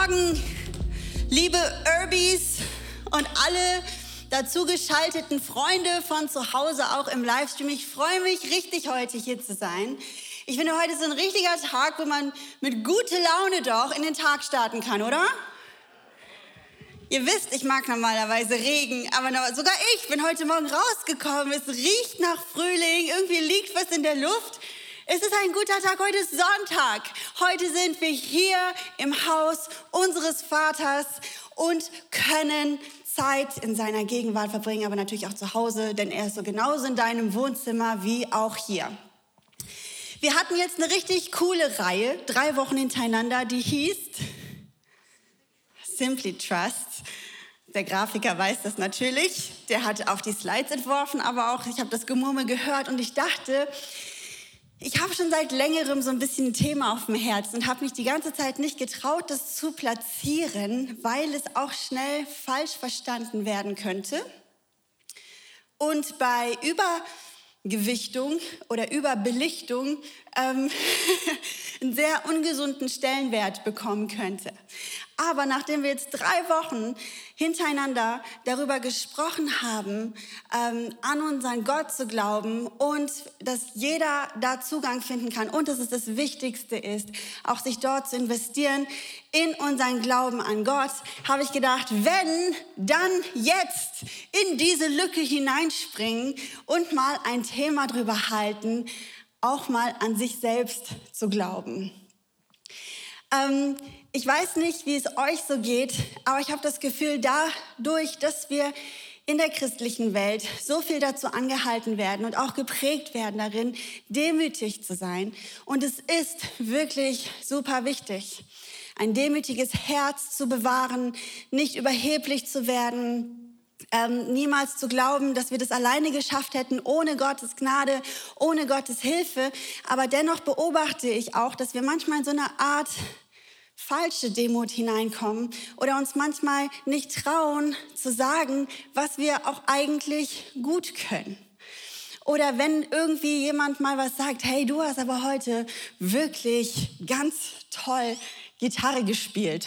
Morgen, liebe Urbies und alle dazugeschalteten Freunde von zu Hause, auch im Livestream. Ich freue mich richtig, heute hier zu sein. Ich finde, heute ist ein richtiger Tag, wo man mit guter Laune doch in den Tag starten kann, oder? Ihr wisst, ich mag normalerweise Regen, aber sogar ich bin heute Morgen rausgekommen. Es riecht nach Frühling, irgendwie liegt was in der Luft. Es ist ein guter Tag, heute ist Sonntag. Heute sind wir hier im Haus unseres Vaters und können Zeit in seiner Gegenwart verbringen, aber natürlich auch zu Hause, denn er ist so genauso in deinem Wohnzimmer wie auch hier. Wir hatten jetzt eine richtig coole Reihe, drei Wochen hintereinander, die hieß Simply Trust. Der Grafiker weiß das natürlich. Der hat auf die Slides entworfen, aber auch ich habe das Gemurmel gehört und ich dachte, ich habe schon seit längerem so ein bisschen ein Thema auf dem Herzen und habe mich die ganze Zeit nicht getraut, das zu platzieren, weil es auch schnell falsch verstanden werden könnte. Und bei Übergewichtung oder Überbelichtung ähm, einen sehr ungesunden Stellenwert bekommen könnte. Aber nachdem wir jetzt drei Wochen hintereinander darüber gesprochen haben, ähm, an unseren Gott zu glauben und dass jeder da Zugang finden kann und dass es das Wichtigste ist, auch sich dort zu investieren in unseren Glauben an Gott, habe ich gedacht, wenn, dann jetzt in diese Lücke hineinspringen und mal ein Thema drüber halten, auch mal an sich selbst zu glauben. Ähm, ich weiß nicht, wie es euch so geht, aber ich habe das Gefühl, dadurch, dass wir in der christlichen Welt so viel dazu angehalten werden und auch geprägt werden darin, demütig zu sein. Und es ist wirklich super wichtig, ein demütiges Herz zu bewahren, nicht überheblich zu werden, ähm, niemals zu glauben, dass wir das alleine geschafft hätten, ohne Gottes Gnade, ohne Gottes Hilfe. Aber dennoch beobachte ich auch, dass wir manchmal in so einer Art falsche Demut hineinkommen oder uns manchmal nicht trauen zu sagen, was wir auch eigentlich gut können. Oder wenn irgendwie jemand mal was sagt, hey, du hast aber heute wirklich ganz toll Gitarre gespielt.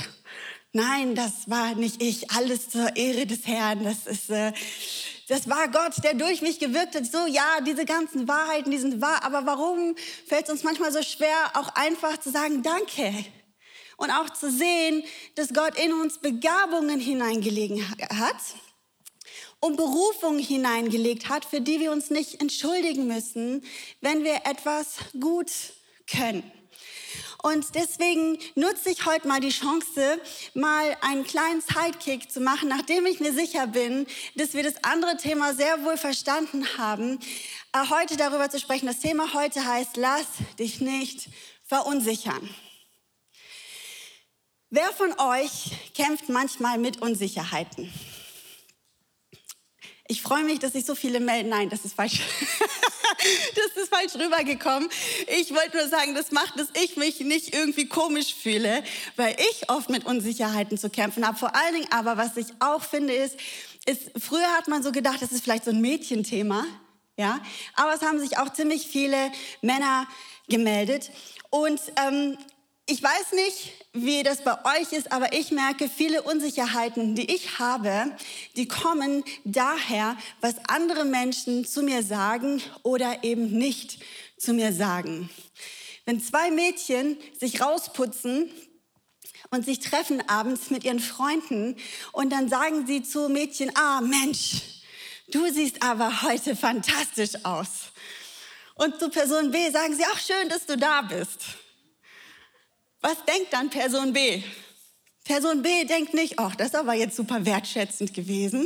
Nein, das war nicht ich, alles zur Ehre des Herrn. Das ist, äh, das war Gott, der durch mich gewirkt hat. So, ja, diese ganzen Wahrheiten, die sind wahr. Aber warum fällt es uns manchmal so schwer, auch einfach zu sagen, danke? und auch zu sehen, dass Gott in uns Begabungen hineingelegen hat und Berufungen hineingelegt hat, für die wir uns nicht entschuldigen müssen, wenn wir etwas gut können. Und deswegen nutze ich heute mal die Chance, mal einen kleinen Sidekick zu machen, nachdem ich mir sicher bin, dass wir das andere Thema sehr wohl verstanden haben, äh, heute darüber zu sprechen. Das Thema heute heißt, lass dich nicht verunsichern. Wer von euch kämpft manchmal mit Unsicherheiten? Ich freue mich, dass sich so viele melden. Nein, das ist falsch. das ist falsch rübergekommen. Ich wollte nur sagen, das macht, dass ich mich nicht irgendwie komisch fühle, weil ich oft mit Unsicherheiten zu kämpfen habe. Vor allen Dingen aber, was ich auch finde, ist, ist früher hat man so gedacht, das ist vielleicht so ein Mädchenthema. Ja, aber es haben sich auch ziemlich viele Männer gemeldet. Und ähm, ich weiß nicht, wie das bei euch ist, aber ich merke, viele Unsicherheiten, die ich habe, die kommen daher, was andere Menschen zu mir sagen oder eben nicht zu mir sagen. Wenn zwei Mädchen sich rausputzen und sich treffen abends mit ihren Freunden und dann sagen sie zu Mädchen, ah Mensch, du siehst aber heute fantastisch aus. Und zu Person B sagen sie, ach schön, dass du da bist. Was denkt dann Person B? Person B denkt nicht, ach, das ist aber jetzt super wertschätzend gewesen,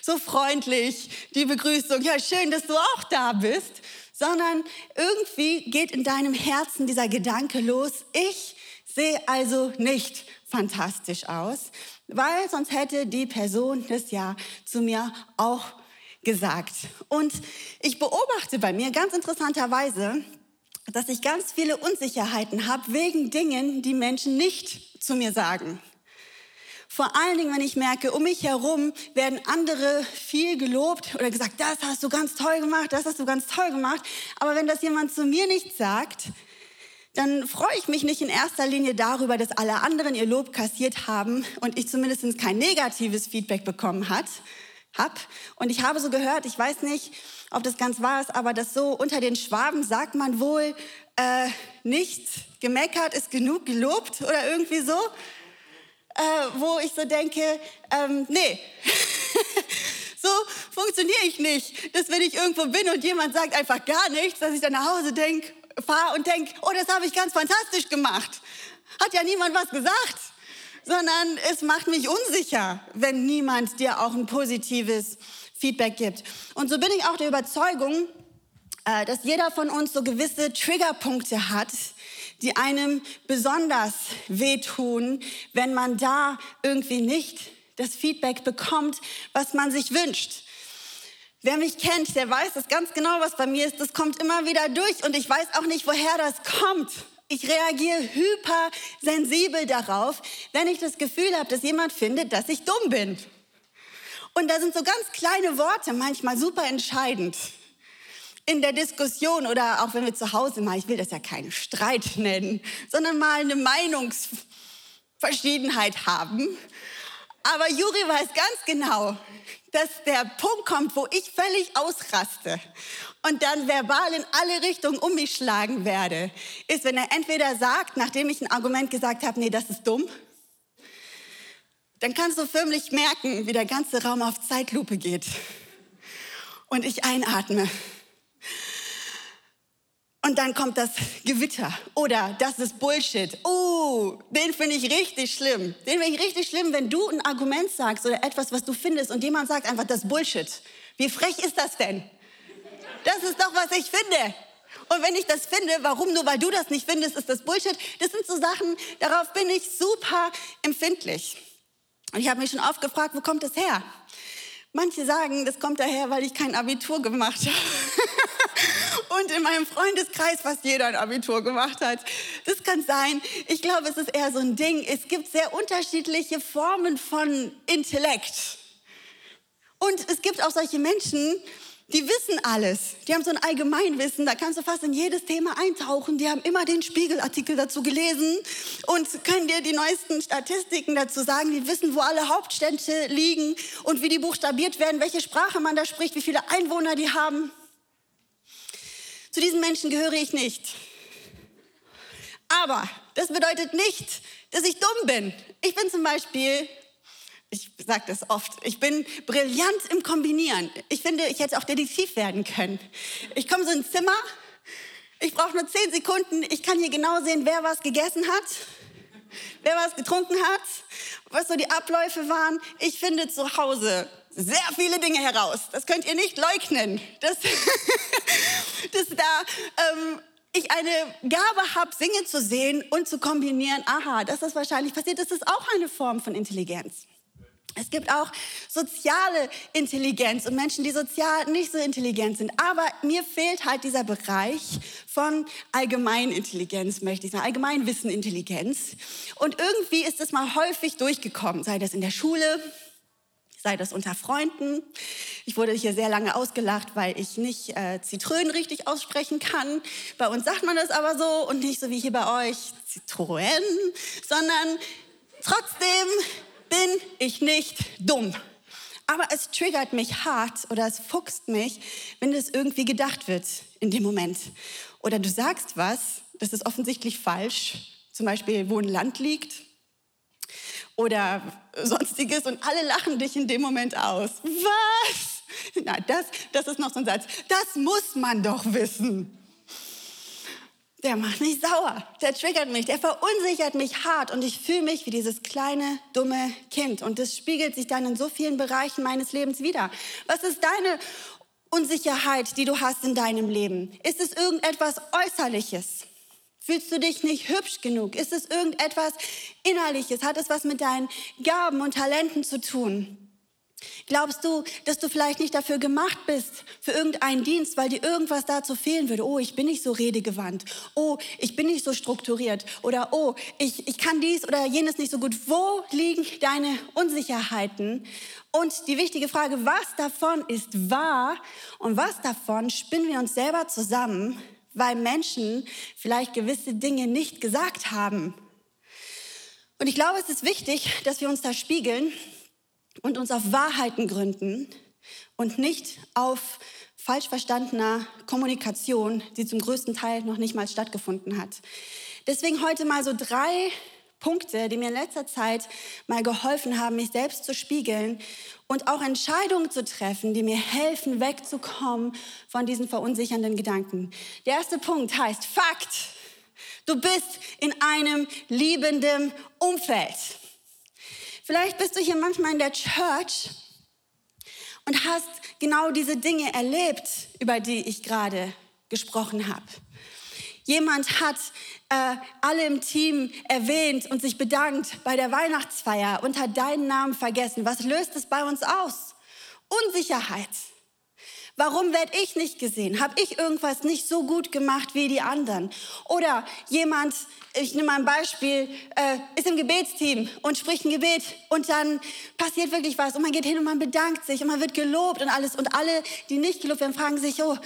so freundlich, die Begrüßung, ja, schön, dass du auch da bist, sondern irgendwie geht in deinem Herzen dieser Gedanke los, ich sehe also nicht fantastisch aus, weil sonst hätte die Person das ja zu mir auch gesagt. Und ich beobachte bei mir ganz interessanterweise, dass ich ganz viele Unsicherheiten habe wegen Dingen, die Menschen nicht zu mir sagen. Vor allen Dingen, wenn ich merke, um mich herum werden andere viel gelobt oder gesagt, das hast du ganz toll gemacht, das hast du ganz toll gemacht. Aber wenn das jemand zu mir nicht sagt, dann freue ich mich nicht in erster Linie darüber, dass alle anderen ihr Lob kassiert haben und ich zumindest kein negatives Feedback bekommen hat, hab. Und ich habe so gehört, ich weiß nicht, ob das ganz wahr ist, aber das so unter den Schwaben sagt man wohl, äh, nicht gemeckert ist genug gelobt oder irgendwie so, äh, wo ich so denke, ähm, nee, so funktioniere ich nicht, dass wenn ich irgendwo bin und jemand sagt einfach gar nichts, dass ich dann nach Hause denke, fahre und denke, oh, das habe ich ganz fantastisch gemacht. Hat ja niemand was gesagt, sondern es macht mich unsicher, wenn niemand dir auch ein positives Feedback gibt. Und so bin ich auch der Überzeugung, äh, dass jeder von uns so gewisse Triggerpunkte hat, die einem besonders wehtun, wenn man da irgendwie nicht das Feedback bekommt, was man sich wünscht. Wer mich kennt, der weiß das ganz genau, was bei mir ist. Das kommt immer wieder durch und ich weiß auch nicht, woher das kommt. Ich reagiere hypersensibel darauf, wenn ich das Gefühl habe, dass jemand findet, dass ich dumm bin. Und da sind so ganz kleine Worte manchmal super entscheidend. In der Diskussion oder auch wenn wir zu Hause mal, ich will das ja keinen Streit nennen, sondern mal eine Meinungsverschiedenheit haben. Aber Juri weiß ganz genau, dass der Punkt kommt, wo ich völlig ausraste und dann verbal in alle Richtungen um mich schlagen werde, ist, wenn er entweder sagt, nachdem ich ein Argument gesagt habe, nee, das ist dumm, dann kannst du förmlich merken, wie der ganze Raum auf Zeitlupe geht und ich einatme und dann kommt das Gewitter oder das ist Bullshit. Oh, den finde ich richtig schlimm. Den finde ich richtig schlimm, wenn du ein Argument sagst oder etwas, was du findest und jemand sagt einfach, das ist Bullshit. Wie frech ist das denn? Das ist doch, was ich finde. Und wenn ich das finde, warum nur weil du das nicht findest, ist das Bullshit. Das sind so Sachen, darauf bin ich super empfindlich. Und ich habe mich schon oft gefragt, wo kommt das her? Manche sagen, das kommt daher, weil ich kein Abitur gemacht habe. und in meinem Freundeskreis fast jeder ein Abitur gemacht hat. Das kann sein. Ich glaube, es ist eher so ein Ding. Es gibt sehr unterschiedliche Formen von Intellekt. Und es gibt auch solche Menschen, die wissen alles. Die haben so ein Allgemeinwissen, da kannst du fast in jedes Thema eintauchen. Die haben immer den Spiegelartikel dazu gelesen und können dir die neuesten Statistiken dazu sagen. Die wissen, wo alle Hauptstädte liegen und wie die buchstabiert werden, welche Sprache man da spricht, wie viele Einwohner die haben. Zu diesen Menschen gehöre ich nicht. Aber das bedeutet nicht, dass ich dumm bin. Ich bin zum Beispiel, ich sage das oft, ich bin brillant im Kombinieren. Ich finde, ich hätte auch Detektiv werden können. Ich komme so ins Zimmer, ich brauche nur zehn Sekunden, ich kann hier genau sehen, wer was gegessen hat, wer was getrunken hat, was so die Abläufe waren. Ich finde zu Hause sehr viele Dinge heraus. Das könnt ihr nicht leugnen. Dass, dass da ähm, ich eine Gabe habe, Dinge zu sehen und zu kombinieren. Aha, das ist wahrscheinlich passiert. Das ist auch eine Form von Intelligenz. Es gibt auch soziale Intelligenz und Menschen, die sozial nicht so intelligent sind. Aber mir fehlt halt dieser Bereich von Allgemeinintelligenz, möchte ich sagen, Allgemeinwissenintelligenz. Und irgendwie ist das mal häufig durchgekommen, sei das in der Schule, sei das unter Freunden. Ich wurde hier sehr lange ausgelacht, weil ich nicht äh, Zitrönen richtig aussprechen kann. Bei uns sagt man das aber so und nicht so wie hier bei euch Zitroen, sondern trotzdem bin ich nicht dumm. Aber es triggert mich hart oder es fuchst mich, wenn es irgendwie gedacht wird in dem Moment. Oder du sagst was, das ist offensichtlich falsch, zum Beispiel, wo ein Land liegt oder sonstiges und alle lachen dich in dem Moment aus. Was? Na, das, das ist noch so ein Satz. Das muss man doch wissen. Der macht mich sauer, der triggert mich, der verunsichert mich hart und ich fühle mich wie dieses kleine, dumme Kind. Und das spiegelt sich dann in so vielen Bereichen meines Lebens wieder. Was ist deine Unsicherheit, die du hast in deinem Leben? Ist es irgendetwas Äußerliches? Fühlst du dich nicht hübsch genug? Ist es irgendetwas Innerliches? Hat es was mit deinen Gaben und Talenten zu tun? Glaubst du, dass du vielleicht nicht dafür gemacht bist, für irgendeinen Dienst, weil dir irgendwas dazu fehlen würde? Oh, ich bin nicht so redegewandt. Oh, ich bin nicht so strukturiert. Oder oh, ich, ich kann dies oder jenes nicht so gut. Wo liegen deine Unsicherheiten? Und die wichtige Frage, was davon ist wahr und was davon spinnen wir uns selber zusammen, weil Menschen vielleicht gewisse Dinge nicht gesagt haben. Und ich glaube, es ist wichtig, dass wir uns da spiegeln und uns auf Wahrheiten gründen und nicht auf falsch verstandener Kommunikation, die zum größten Teil noch nicht mal stattgefunden hat. Deswegen heute mal so drei Punkte, die mir in letzter Zeit mal geholfen haben, mich selbst zu spiegeln und auch Entscheidungen zu treffen, die mir helfen, wegzukommen von diesen verunsichernden Gedanken. Der erste Punkt heißt Fakt. Du bist in einem liebenden Umfeld. Vielleicht bist du hier manchmal in der Church und hast genau diese Dinge erlebt, über die ich gerade gesprochen habe. Jemand hat äh, alle im Team erwähnt und sich bedankt bei der Weihnachtsfeier und hat deinen Namen vergessen. Was löst es bei uns aus? Unsicherheit. Warum werde ich nicht gesehen? Habe ich irgendwas nicht so gut gemacht wie die anderen? Oder jemand, ich nehme mal ein Beispiel, äh, ist im Gebetsteam und spricht ein Gebet und dann passiert wirklich was und man geht hin und man bedankt sich und man wird gelobt und alles und alle, die nicht gelobt werden, fragen sich, oh,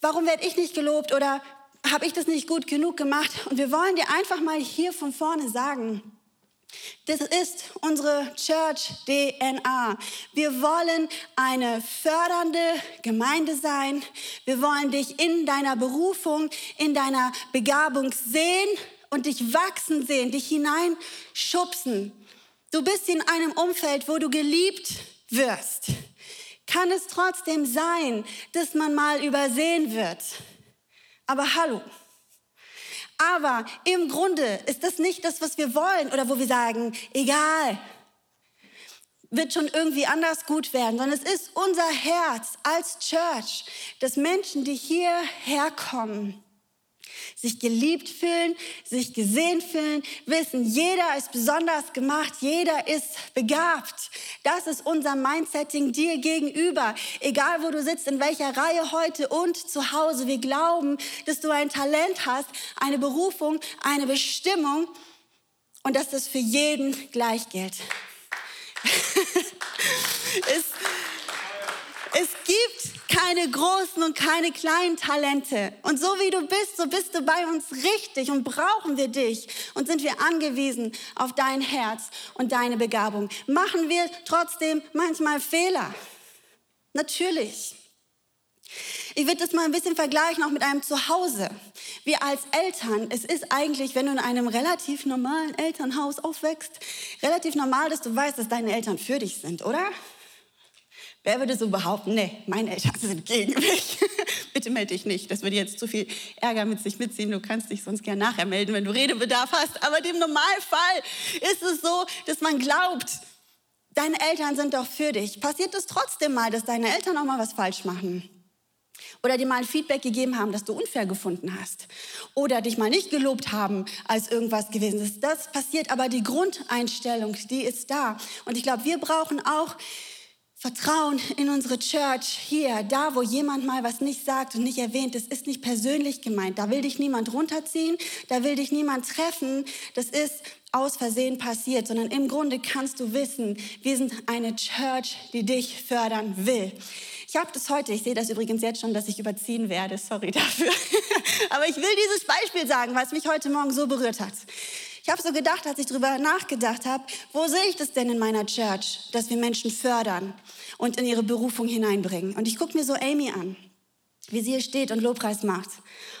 warum werde ich nicht gelobt oder habe ich das nicht gut genug gemacht? Und wir wollen dir einfach mal hier von vorne sagen, das ist unsere Church DNA. Wir wollen eine fördernde Gemeinde sein. Wir wollen dich in deiner Berufung, in deiner Begabung sehen und dich wachsen sehen, dich hineinschubsen. Du bist in einem Umfeld, wo du geliebt wirst. Kann es trotzdem sein, dass man mal übersehen wird? Aber hallo. Aber im Grunde ist das nicht das, was wir wollen oder wo wir sagen, egal, wird schon irgendwie anders gut werden, sondern es ist unser Herz als Church, dass Menschen, die hierher kommen, sich geliebt fühlen, sich gesehen fühlen, wissen, jeder ist besonders gemacht, jeder ist begabt. Das ist unser Mindsetting dir gegenüber. Egal wo du sitzt, in welcher Reihe heute und zu Hause. Wir glauben, dass du ein Talent hast, eine Berufung, eine Bestimmung und dass das für jeden gleich gilt. es, es gibt keine großen und keine kleinen Talente. Und so wie du bist, so bist du bei uns richtig und brauchen wir dich und sind wir angewiesen auf dein Herz und deine Begabung. Machen wir trotzdem manchmal Fehler? Natürlich. Ich würde das mal ein bisschen vergleichen auch mit einem Zuhause. Wir als Eltern, es ist eigentlich, wenn du in einem relativ normalen Elternhaus aufwächst, relativ normal, dass du weißt, dass deine Eltern für dich sind, oder? Wer würde so behaupten, nee, meine Eltern sind gegen mich? Bitte melde dich nicht. Das würde jetzt zu viel Ärger mit sich mitziehen. Du kannst dich sonst gerne nachher melden, wenn du Redebedarf hast. Aber im Normalfall ist es so, dass man glaubt, deine Eltern sind doch für dich. Passiert es trotzdem mal, dass deine Eltern auch mal was falsch machen? Oder dir mal ein Feedback gegeben haben, dass du unfair gefunden hast. Oder dich mal nicht gelobt haben, als irgendwas gewesen ist. Das passiert, aber die Grundeinstellung, die ist da. Und ich glaube, wir brauchen auch Vertrauen in unsere Church hier, da wo jemand mal was nicht sagt und nicht erwähnt, das ist nicht persönlich gemeint. Da will dich niemand runterziehen, da will dich niemand treffen. Das ist aus Versehen passiert, sondern im Grunde kannst du wissen, wir sind eine Church, die dich fördern will. Ich habe das heute, ich sehe das übrigens jetzt schon, dass ich überziehen werde, sorry dafür. Aber ich will dieses Beispiel sagen, was mich heute Morgen so berührt hat. Ich habe so gedacht, als ich darüber nachgedacht habe, wo sehe ich das denn in meiner Church, dass wir Menschen fördern und in ihre Berufung hineinbringen. Und ich gucke mir so Amy an, wie sie hier steht und Lobpreis macht.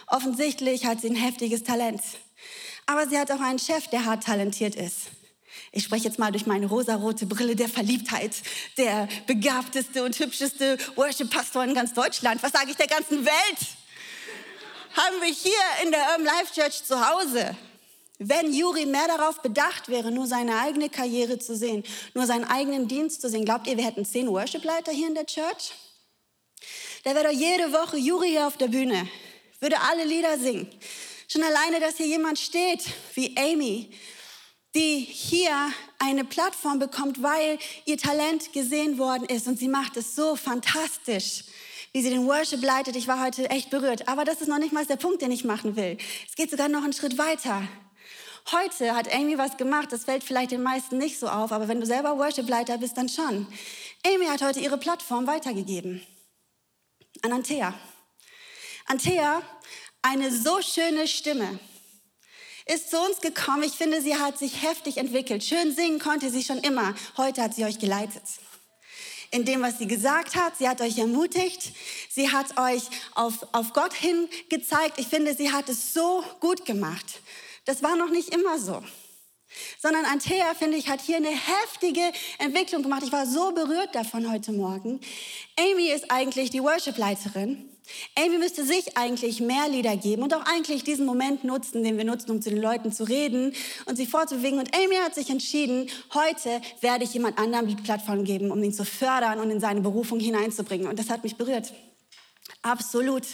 Offensichtlich hat sie ein heftiges Talent. Aber sie hat auch einen Chef, der hart talentiert ist. Ich spreche jetzt mal durch meine rosarote Brille der Verliebtheit, der begabteste und hübscheste Worship-Pastor in ganz Deutschland. Was sage ich der ganzen Welt? Haben wir hier in der Urban Life Church zu Hause. Wenn Juri mehr darauf bedacht wäre, nur seine eigene Karriere zu sehen, nur seinen eigenen Dienst zu sehen, glaubt ihr, wir hätten zehn Worship-Leiter hier in der Church? Da wäre doch jede Woche Juri hier auf der Bühne, würde alle Lieder singen. Schon alleine, dass hier jemand steht wie Amy, die hier eine Plattform bekommt, weil ihr Talent gesehen worden ist und sie macht es so fantastisch wie sie den Worship leitet. Ich war heute echt berührt. Aber das ist noch nicht mal der Punkt, den ich machen will. Es geht sogar noch einen Schritt weiter. Heute hat Amy was gemacht, das fällt vielleicht den meisten nicht so auf, aber wenn du selber Worship-Leiter bist, dann schon. Amy hat heute ihre Plattform weitergegeben an Antea. Antea eine so schöne Stimme. Ist zu uns gekommen. Ich finde, sie hat sich heftig entwickelt. Schön singen konnte sie schon immer. Heute hat sie euch geleitet. In dem, was sie gesagt hat, sie hat euch ermutigt. Sie hat euch auf, auf Gott hin gezeigt. Ich finde, sie hat es so gut gemacht. Das war noch nicht immer so sondern Antea, finde ich, hat hier eine heftige Entwicklung gemacht. Ich war so berührt davon heute Morgen. Amy ist eigentlich die Worship-Leiterin. Amy müsste sich eigentlich mehr Lieder geben und auch eigentlich diesen Moment nutzen, den wir nutzen, um zu den Leuten zu reden und sie vorzubewegen. Und Amy hat sich entschieden, heute werde ich jemand anderem die Plattform geben, um ihn zu fördern und in seine Berufung hineinzubringen. Und das hat mich berührt. Absolut.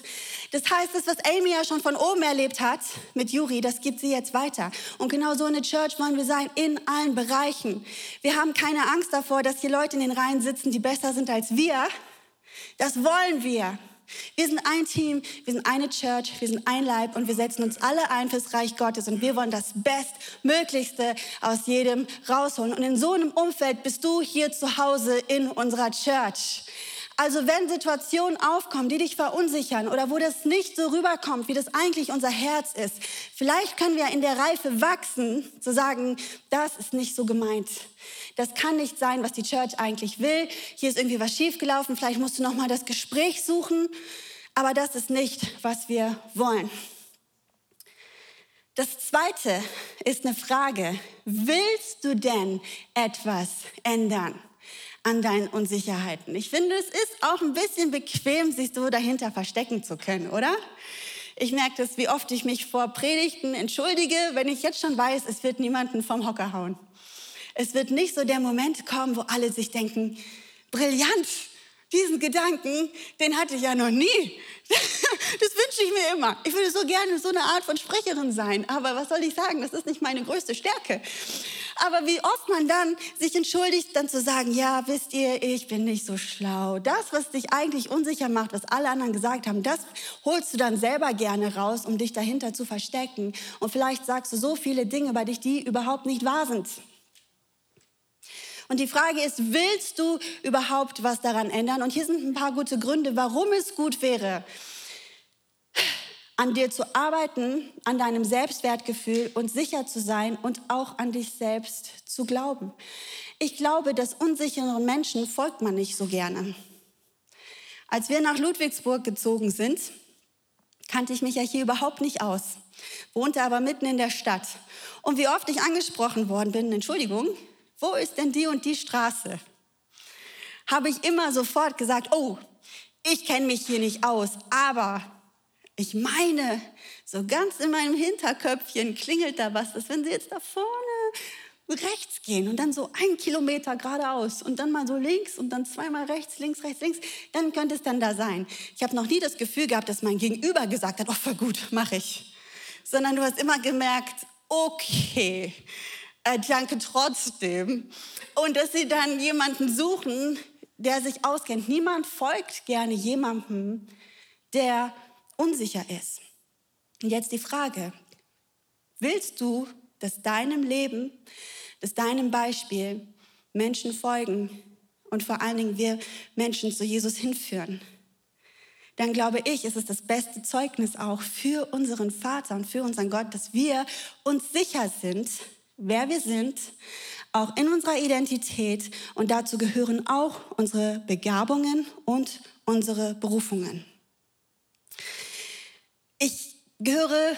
Das heißt, das, was Amy ja schon von oben erlebt hat mit Juri, das gibt sie jetzt weiter. Und genau so eine Church wollen wir sein in allen Bereichen. Wir haben keine Angst davor, dass hier Leute in den Reihen sitzen, die besser sind als wir. Das wollen wir. Wir sind ein Team, wir sind eine Church, wir sind ein Leib und wir setzen uns alle ein fürs Reich Gottes und wir wollen das Bestmöglichste aus jedem rausholen. Und in so einem Umfeld bist du hier zu Hause in unserer Church. Also wenn Situationen aufkommen, die dich verunsichern oder wo das nicht so rüberkommt, wie das eigentlich unser Herz ist, vielleicht können wir in der Reife wachsen, zu sagen, das ist nicht so gemeint. Das kann nicht sein, was die Church eigentlich will. Hier ist irgendwie was schiefgelaufen. Vielleicht musst du noch mal das Gespräch suchen. Aber das ist nicht, was wir wollen. Das zweite ist eine Frage. Willst du denn etwas ändern? An deinen Unsicherheiten. Ich finde, es ist auch ein bisschen bequem, sich so dahinter verstecken zu können, oder? Ich merke das, wie oft ich mich vor Predigten entschuldige, wenn ich jetzt schon weiß, es wird niemanden vom Hocker hauen. Es wird nicht so der Moment kommen, wo alle sich denken, brillant, diesen Gedanken, den hatte ich ja noch nie. Das wünsche ich mir immer. Ich würde so gerne so eine Art von Sprecherin sein. Aber was soll ich sagen? Das ist nicht meine größte Stärke. Aber wie oft man dann sich entschuldigt, dann zu sagen, ja, wisst ihr, ich bin nicht so schlau. Das, was dich eigentlich unsicher macht, was alle anderen gesagt haben, das holst du dann selber gerne raus, um dich dahinter zu verstecken. Und vielleicht sagst du so viele Dinge über dich, die überhaupt nicht wahr sind. Und die Frage ist, willst du überhaupt was daran ändern? Und hier sind ein paar gute Gründe, warum es gut wäre, an dir zu arbeiten, an deinem Selbstwertgefühl und sicher zu sein und auch an dich selbst zu glauben. Ich glaube, dass unsicheren Menschen folgt man nicht so gerne. Als wir nach Ludwigsburg gezogen sind, kannte ich mich ja hier überhaupt nicht aus, wohnte aber mitten in der Stadt. Und wie oft ich angesprochen worden bin, Entschuldigung, wo ist denn die und die Straße? Habe ich immer sofort gesagt, oh, ich kenne mich hier nicht aus, aber ich meine, so ganz in meinem Hinterköpfchen klingelt da was, dass wenn Sie jetzt da vorne rechts gehen und dann so ein Kilometer geradeaus und dann mal so links und dann zweimal rechts, links, rechts, links, dann könnte es dann da sein. Ich habe noch nie das Gefühl gehabt, dass mein Gegenüber gesagt hat, oh, voll gut, mache ich. Sondern du hast immer gemerkt, okay, äh, danke trotzdem. Und dass sie dann jemanden suchen, der sich auskennt. Niemand folgt gerne jemandem, der unsicher ist. Und jetzt die Frage, willst du, dass deinem Leben, dass deinem Beispiel Menschen folgen und vor allen Dingen wir Menschen zu Jesus hinführen? Dann glaube ich, ist es das beste Zeugnis auch für unseren Vater und für unseren Gott, dass wir uns sicher sind, wer wir sind, auch in unserer Identität und dazu gehören auch unsere Begabungen und unsere Berufungen. Ich gehöre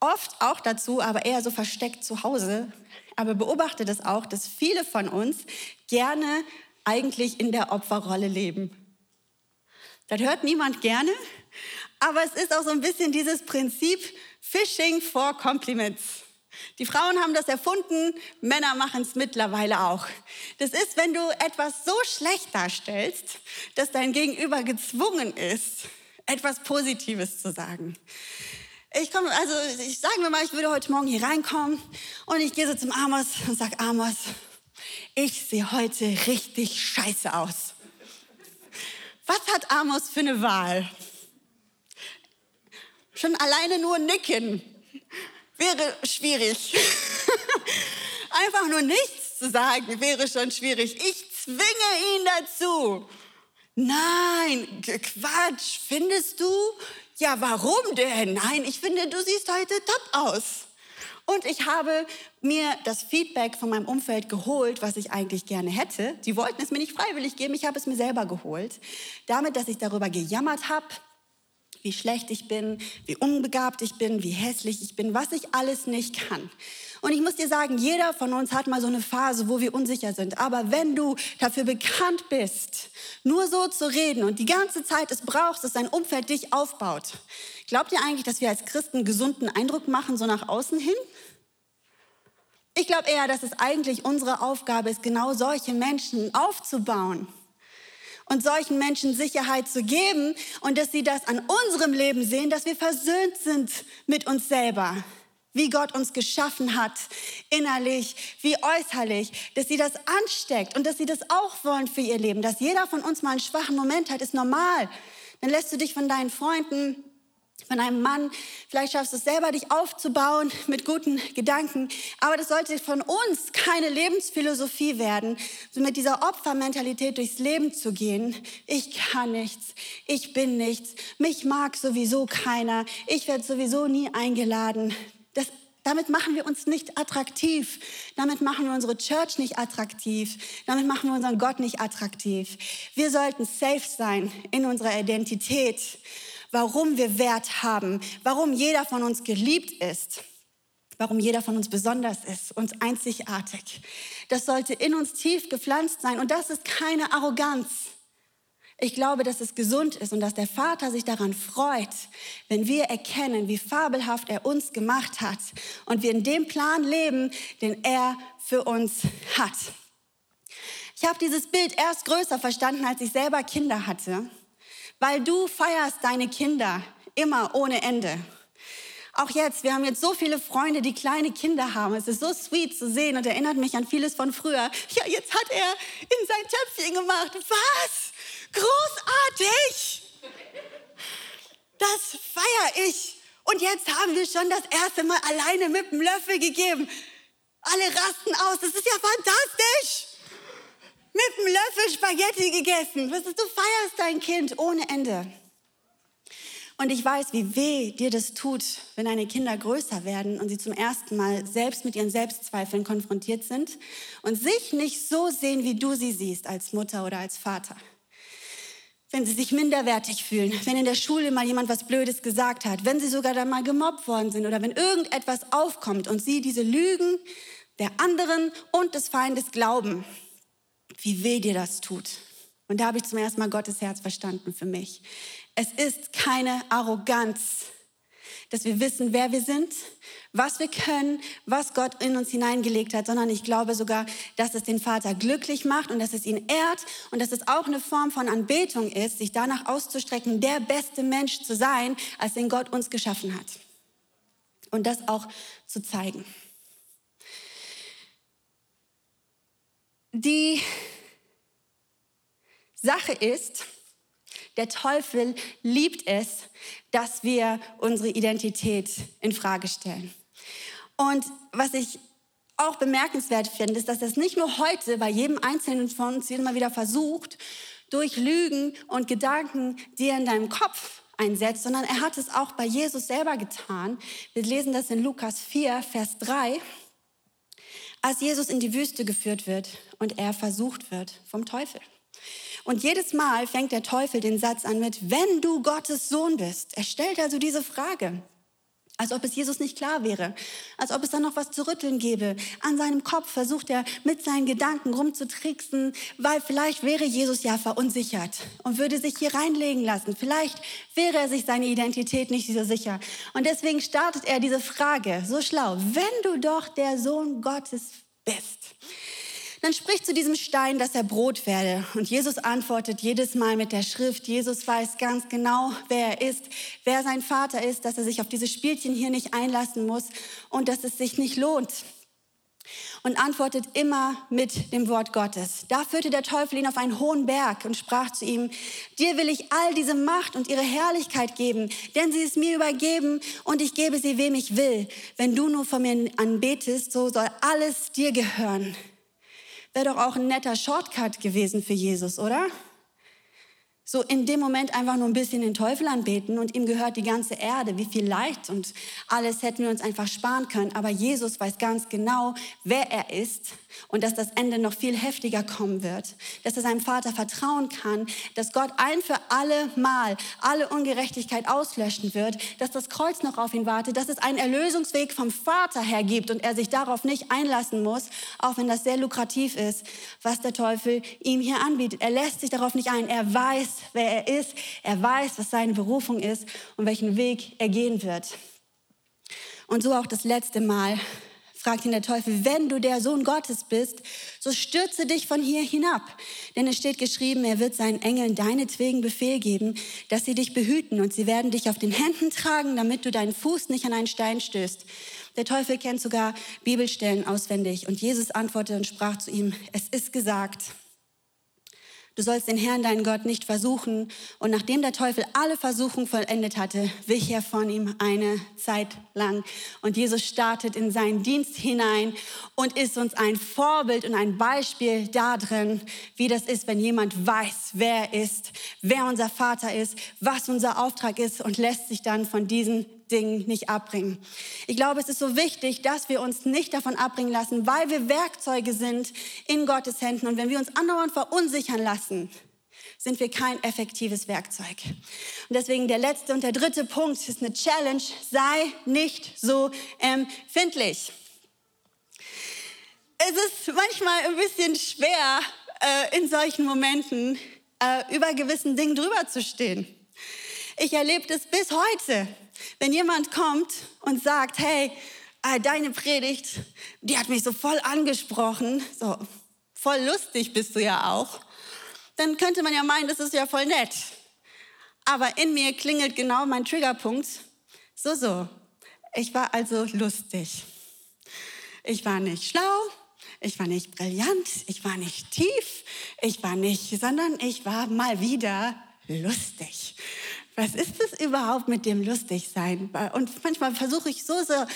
oft auch dazu, aber eher so versteckt zu Hause, aber beobachte das auch, dass viele von uns gerne eigentlich in der Opferrolle leben. Das hört niemand gerne, aber es ist auch so ein bisschen dieses Prinzip Fishing for Compliments. Die Frauen haben das erfunden, Männer machen es mittlerweile auch. Das ist, wenn du etwas so schlecht darstellst, dass dein Gegenüber gezwungen ist, etwas Positives zu sagen. Ich komme, also ich sage mir mal, ich würde heute Morgen hier reinkommen und ich gehe so zum Amos und sage, Amos, ich sehe heute richtig scheiße aus. Was hat Amos für eine Wahl? Schon alleine nur nicken wäre schwierig. Einfach nur nichts zu sagen wäre schon schwierig. Ich zwinge ihn dazu, Nein, Quatsch, findest du? Ja, warum denn? Nein, ich finde, du siehst heute top aus. Und ich habe mir das Feedback von meinem Umfeld geholt, was ich eigentlich gerne hätte. Die wollten es mir nicht freiwillig geben, ich habe es mir selber geholt. Damit, dass ich darüber gejammert habe, wie schlecht ich bin, wie unbegabt ich bin, wie hässlich ich bin, was ich alles nicht kann. Und ich muss dir sagen, jeder von uns hat mal so eine Phase, wo wir unsicher sind. Aber wenn du dafür bekannt bist, nur so zu reden und die ganze Zeit es brauchst, dass dein Umfeld dich aufbaut, glaubt ihr eigentlich, dass wir als Christen gesunden Eindruck machen, so nach außen hin? Ich glaube eher, dass es eigentlich unsere Aufgabe ist, genau solche Menschen aufzubauen und solchen Menschen Sicherheit zu geben und dass sie das an unserem Leben sehen, dass wir versöhnt sind mit uns selber, wie Gott uns geschaffen hat, innerlich wie äußerlich, dass sie das ansteckt und dass sie das auch wollen für ihr Leben, dass jeder von uns mal einen schwachen Moment hat, ist normal. Dann lässt du dich von deinen Freunden von einem Mann. Vielleicht schaffst du es selber, dich aufzubauen mit guten Gedanken. Aber das sollte von uns keine Lebensphilosophie werden, so mit dieser Opfermentalität durchs Leben zu gehen. Ich kann nichts, ich bin nichts, mich mag sowieso keiner, ich werde sowieso nie eingeladen. Damit machen wir uns nicht attraktiv. Damit machen wir unsere Church nicht attraktiv. Damit machen wir unseren Gott nicht attraktiv. Wir sollten safe sein in unserer Identität warum wir Wert haben, warum jeder von uns geliebt ist, warum jeder von uns besonders ist, uns einzigartig. Das sollte in uns tief gepflanzt sein und das ist keine Arroganz. Ich glaube, dass es gesund ist und dass der Vater sich daran freut, wenn wir erkennen, wie fabelhaft er uns gemacht hat und wir in dem Plan leben, den er für uns hat. Ich habe dieses Bild erst größer verstanden, als ich selber Kinder hatte weil du feierst deine Kinder immer ohne Ende. Auch jetzt, wir haben jetzt so viele Freunde, die kleine Kinder haben. Es ist so sweet zu sehen und erinnert mich an vieles von früher. Ja, jetzt hat er in sein Töpfchen gemacht. Was? Großartig! Das feiere ich. Und jetzt haben wir schon das erste Mal alleine mit dem Löffel gegeben. Alle rasten aus. Das ist ja fantastisch mit einem Löffel Spaghetti gegessen. Du feierst dein Kind ohne Ende. Und ich weiß, wie weh dir das tut, wenn deine Kinder größer werden und sie zum ersten Mal selbst mit ihren Selbstzweifeln konfrontiert sind und sich nicht so sehen, wie du sie siehst als Mutter oder als Vater. Wenn sie sich minderwertig fühlen, wenn in der Schule mal jemand was Blödes gesagt hat, wenn sie sogar dann mal gemobbt worden sind oder wenn irgendetwas aufkommt und sie diese Lügen der anderen und des Feindes glauben, wie weh dir das tut. Und da habe ich zum ersten Mal Gottes Herz verstanden für mich. Es ist keine Arroganz, dass wir wissen, wer wir sind, was wir können, was Gott in uns hineingelegt hat, sondern ich glaube sogar, dass es den Vater glücklich macht und dass es ihn ehrt und dass es auch eine Form von Anbetung ist, sich danach auszustrecken, der beste Mensch zu sein, als den Gott uns geschaffen hat. Und das auch zu zeigen. Die Sache ist, der Teufel liebt es, dass wir unsere Identität in Frage stellen. Und was ich auch bemerkenswert finde, ist, dass es nicht nur heute bei jedem Einzelnen von uns immer wieder versucht, durch Lügen und Gedanken, die er in deinem Kopf einsetzt, sondern er hat es auch bei Jesus selber getan. Wir lesen das in Lukas 4, Vers 3 als Jesus in die Wüste geführt wird und er versucht wird vom Teufel. Und jedes Mal fängt der Teufel den Satz an mit, wenn du Gottes Sohn bist. Er stellt also diese Frage, als ob es Jesus nicht klar wäre, als ob es da noch was zu rütteln gäbe. An seinem Kopf versucht er mit seinen Gedanken rumzutricksen, weil vielleicht wäre Jesus ja verunsichert und würde sich hier reinlegen lassen. Vielleicht wäre er sich seine Identität nicht so sicher. Und deswegen startet er diese Frage, so schlau, wenn du doch der Sohn Gottes bist dann spricht zu diesem Stein, dass er Brot werde. Und Jesus antwortet jedes Mal mit der Schrift. Jesus weiß ganz genau, wer er ist, wer sein Vater ist, dass er sich auf diese Spielchen hier nicht einlassen muss und dass es sich nicht lohnt. Und antwortet immer mit dem Wort Gottes. Da führte der Teufel ihn auf einen hohen Berg und sprach zu ihm, dir will ich all diese Macht und ihre Herrlichkeit geben, denn sie ist mir übergeben und ich gebe sie wem ich will. Wenn du nur von mir anbetest, so soll alles dir gehören. Wäre doch auch ein netter Shortcut gewesen für Jesus, oder? so in dem Moment einfach nur ein bisschen den Teufel anbeten und ihm gehört die ganze Erde, wie viel Leid und alles hätten wir uns einfach sparen können. Aber Jesus weiß ganz genau, wer er ist und dass das Ende noch viel heftiger kommen wird. Dass er seinem Vater vertrauen kann, dass Gott ein für alle Mal alle Ungerechtigkeit auslöschen wird, dass das Kreuz noch auf ihn wartet, dass es einen Erlösungsweg vom Vater her gibt und er sich darauf nicht einlassen muss, auch wenn das sehr lukrativ ist, was der Teufel ihm hier anbietet. Er lässt sich darauf nicht ein. Er weiß, wer er ist. Er weiß, was seine Berufung ist und welchen Weg er gehen wird. Und so auch das letzte Mal fragt ihn der Teufel, wenn du der Sohn Gottes bist, so stürze dich von hier hinab. Denn es steht geschrieben, er wird seinen Engeln deinetwegen Befehl geben, dass sie dich behüten und sie werden dich auf den Händen tragen, damit du deinen Fuß nicht an einen Stein stößt. Der Teufel kennt sogar Bibelstellen auswendig und Jesus antwortete und sprach zu ihm, es ist gesagt, Du sollst den Herrn, deinen Gott, nicht versuchen. Und nachdem der Teufel alle Versuchungen vollendet hatte, wich er von ihm eine Zeit lang. Und Jesus startet in seinen Dienst hinein und ist uns ein Vorbild und ein Beispiel darin, wie das ist, wenn jemand weiß, wer er ist, wer unser Vater ist, was unser Auftrag ist und lässt sich dann von diesen Dingen nicht abbringen. Ich glaube, es ist so wichtig, dass wir uns nicht davon abbringen lassen, weil wir Werkzeuge sind in Gottes Händen. Und wenn wir uns andauernd verunsichern lassen, sind wir kein effektives Werkzeug. Und deswegen der letzte und der dritte Punkt ist eine Challenge. Sei nicht so empfindlich. Es ist manchmal ein bisschen schwer, äh, in solchen Momenten äh, über gewissen Dingen drüber zu stehen. Ich erlebe das bis heute. Wenn jemand kommt und sagt, hey, äh, deine Predigt, die hat mich so voll angesprochen, so voll lustig bist du ja auch, dann könnte man ja meinen, das ist ja voll nett. Aber in mir klingelt genau mein Triggerpunkt. So, so. Ich war also lustig. Ich war nicht schlau, ich war nicht brillant, ich war nicht tief, ich war nicht, sondern ich war mal wieder lustig was ist es überhaupt mit dem Lustigsein? Und manchmal versuche ich so, so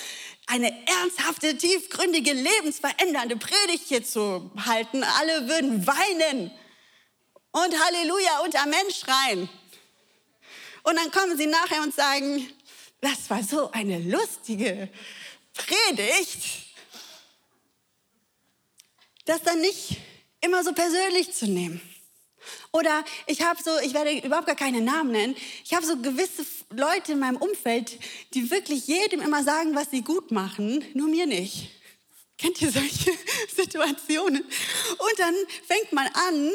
eine ernsthafte, tiefgründige, lebensverändernde Predigt hier zu halten. Alle würden weinen und Halleluja und Amen schreien. Und dann kommen sie nachher und sagen, das war so eine lustige Predigt. Das dann nicht immer so persönlich zu nehmen. Oder ich habe so, ich werde überhaupt gar keine Namen nennen, ich habe so gewisse Leute in meinem Umfeld, die wirklich jedem immer sagen, was sie gut machen, nur mir nicht. Kennt ihr solche Situationen? Und dann fängt man an,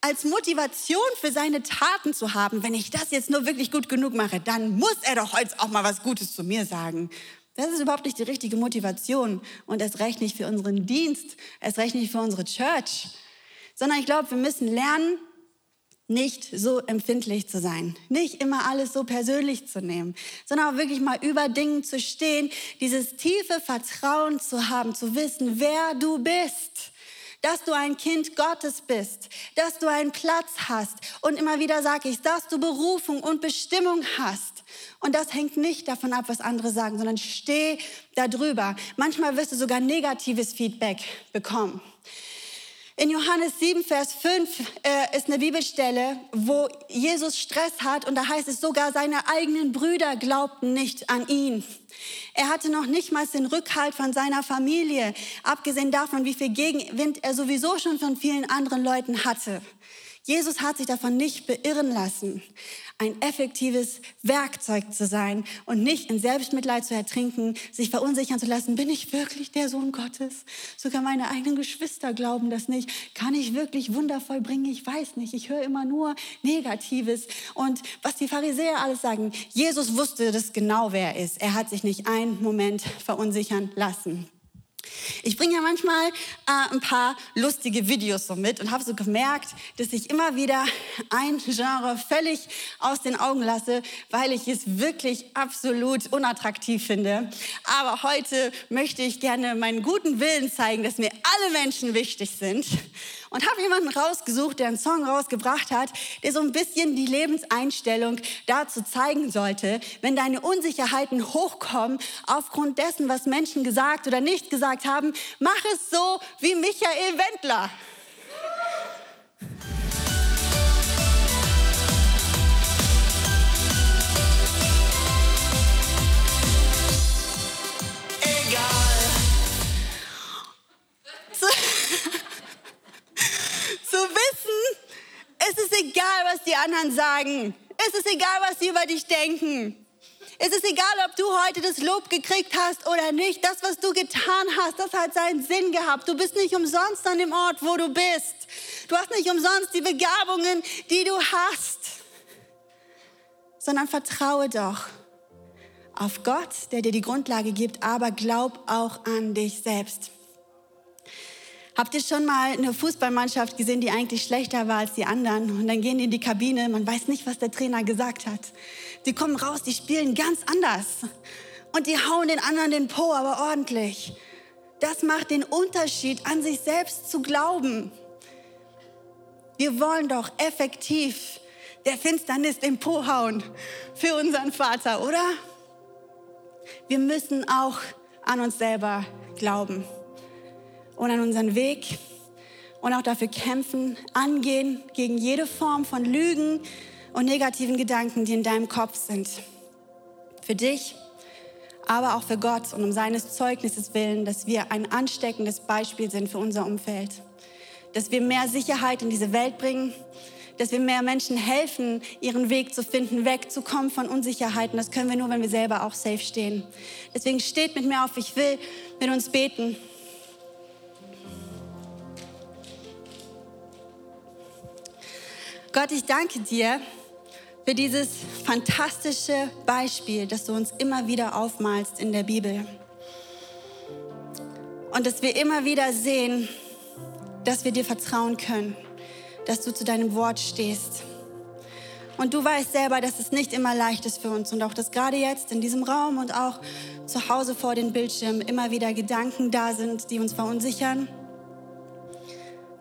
als Motivation für seine Taten zu haben, wenn ich das jetzt nur wirklich gut genug mache, dann muss er doch heute auch mal was Gutes zu mir sagen. Das ist überhaupt nicht die richtige Motivation und erst recht nicht für unseren Dienst, erst recht nicht für unsere Church, sondern ich glaube, wir müssen lernen, nicht so empfindlich zu sein, nicht immer alles so persönlich zu nehmen, sondern auch wirklich mal über Dingen zu stehen, dieses tiefe Vertrauen zu haben, zu wissen, wer du bist, dass du ein Kind Gottes bist, dass du einen Platz hast und immer wieder sage ich, dass du Berufung und Bestimmung hast. Und das hängt nicht davon ab, was andere sagen, sondern steh da drüber. Manchmal wirst du sogar negatives Feedback bekommen. In Johannes 7, Vers 5 äh, ist eine Bibelstelle, wo Jesus Stress hat und da heißt es sogar, seine eigenen Brüder glaubten nicht an ihn. Er hatte noch nicht mal den Rückhalt von seiner Familie, abgesehen davon, wie viel Gegenwind er sowieso schon von vielen anderen Leuten hatte. Jesus hat sich davon nicht beirren lassen, ein effektives Werkzeug zu sein und nicht in Selbstmitleid zu ertrinken, sich verunsichern zu lassen. Bin ich wirklich der Sohn Gottes? Sogar meine eigenen Geschwister glauben das nicht. Kann ich wirklich Wunder vollbringen? Ich weiß nicht. Ich höre immer nur Negatives. Und was die Pharisäer alles sagen, Jesus wusste das genau, wer er ist. Er hat sich nicht einen Moment verunsichern lassen. Ich bringe ja manchmal äh, ein paar lustige Videos so mit und habe so gemerkt, dass ich immer wieder ein Genre völlig aus den Augen lasse, weil ich es wirklich absolut unattraktiv finde. Aber heute möchte ich gerne meinen guten Willen zeigen, dass mir alle Menschen wichtig sind und habe jemanden rausgesucht, der einen Song rausgebracht hat, der so ein bisschen die Lebenseinstellung dazu zeigen sollte, wenn deine Unsicherheiten hochkommen aufgrund dessen, was Menschen gesagt oder nicht gesagt haben, mach es so wie Michael Wendler. Egal. anderen sagen. Es ist egal, was sie über dich denken. Es ist egal, ob du heute das Lob gekriegt hast oder nicht. Das, was du getan hast, das hat seinen Sinn gehabt. Du bist nicht umsonst an dem Ort, wo du bist. Du hast nicht umsonst die Begabungen, die du hast. Sondern vertraue doch auf Gott, der dir die Grundlage gibt, aber glaub auch an dich selbst. Habt ihr schon mal eine Fußballmannschaft gesehen, die eigentlich schlechter war als die anderen? Und dann gehen die in die Kabine, man weiß nicht, was der Trainer gesagt hat. Die kommen raus, die spielen ganz anders. Und die hauen den anderen den Po, aber ordentlich. Das macht den Unterschied, an sich selbst zu glauben. Wir wollen doch effektiv der Finsternis den Po hauen für unseren Vater, oder? Wir müssen auch an uns selber glauben und an unseren Weg und auch dafür kämpfen, angehen gegen jede Form von Lügen und negativen Gedanken, die in deinem Kopf sind. Für dich, aber auch für Gott und um seines Zeugnisses willen, dass wir ein ansteckendes Beispiel sind für unser Umfeld. Dass wir mehr Sicherheit in diese Welt bringen, dass wir mehr Menschen helfen, ihren Weg zu finden, wegzukommen von Unsicherheiten. Das können wir nur, wenn wir selber auch safe stehen. Deswegen steht mit mir auf, ich will mit uns beten. Gott, ich danke dir für dieses fantastische Beispiel, das du uns immer wieder aufmalst in der Bibel. Und dass wir immer wieder sehen, dass wir dir vertrauen können, dass du zu deinem Wort stehst. Und du weißt selber, dass es nicht immer leicht ist für uns und auch, dass gerade jetzt in diesem Raum und auch zu Hause vor den Bildschirmen immer wieder Gedanken da sind, die uns verunsichern,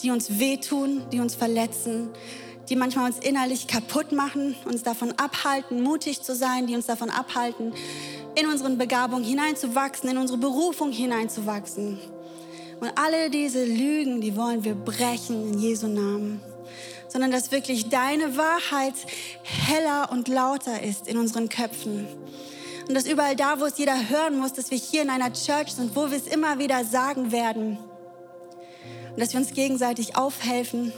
die uns wehtun, die uns verletzen, die manchmal uns innerlich kaputt machen, uns davon abhalten, mutig zu sein, die uns davon abhalten, in unseren Begabungen hineinzuwachsen, in unsere Berufung hineinzuwachsen. Und alle diese Lügen, die wollen wir brechen in Jesu Namen. Sondern dass wirklich deine Wahrheit heller und lauter ist in unseren Köpfen. Und dass überall da, wo es jeder hören muss, dass wir hier in einer Church sind, wo wir es immer wieder sagen werden. Und dass wir uns gegenseitig aufhelfen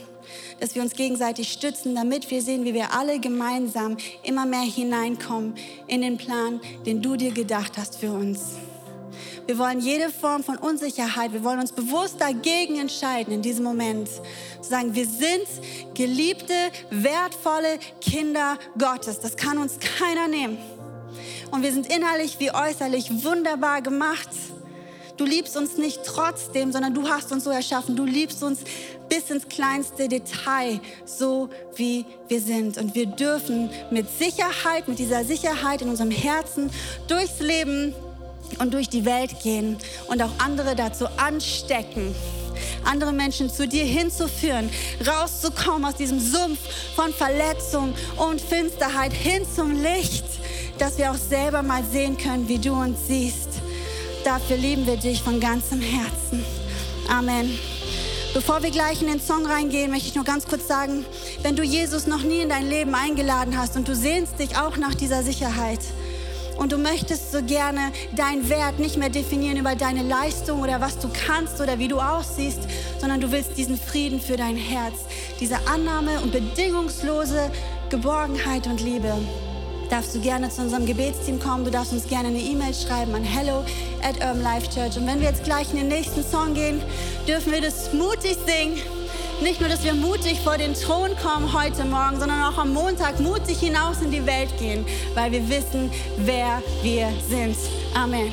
dass wir uns gegenseitig stützen, damit wir sehen, wie wir alle gemeinsam immer mehr hineinkommen in den Plan, den du dir gedacht hast für uns. Wir wollen jede Form von Unsicherheit, wir wollen uns bewusst dagegen entscheiden in diesem Moment. Zu sagen, wir sind geliebte, wertvolle Kinder Gottes. Das kann uns keiner nehmen. Und wir sind innerlich wie äußerlich wunderbar gemacht. Du liebst uns nicht trotzdem, sondern du hast uns so erschaffen. Du liebst uns bis ins kleinste Detail, so wie wir sind. Und wir dürfen mit Sicherheit, mit dieser Sicherheit in unserem Herzen durchs Leben und durch die Welt gehen und auch andere dazu anstecken, andere Menschen zu dir hinzuführen, rauszukommen aus diesem Sumpf von Verletzung und Finsterheit hin zum Licht, dass wir auch selber mal sehen können, wie du uns siehst. Dafür lieben wir dich von ganzem Herzen. Amen. Bevor wir gleich in den Song reingehen, möchte ich nur ganz kurz sagen, wenn du Jesus noch nie in dein Leben eingeladen hast und du sehnst dich auch nach dieser Sicherheit und du möchtest so gerne deinen Wert nicht mehr definieren über deine Leistung oder was du kannst oder wie du aussiehst, sondern du willst diesen Frieden für dein Herz, diese Annahme und bedingungslose Geborgenheit und Liebe darfst du gerne zu unserem Gebetsteam kommen. Du darfst uns gerne eine E-Mail schreiben an hello at Urban Life Church. Und wenn wir jetzt gleich in den nächsten Song gehen, dürfen wir das mutig singen. Nicht nur, dass wir mutig vor den Thron kommen heute Morgen, sondern auch am Montag mutig hinaus in die Welt gehen, weil wir wissen, wer wir sind. Amen.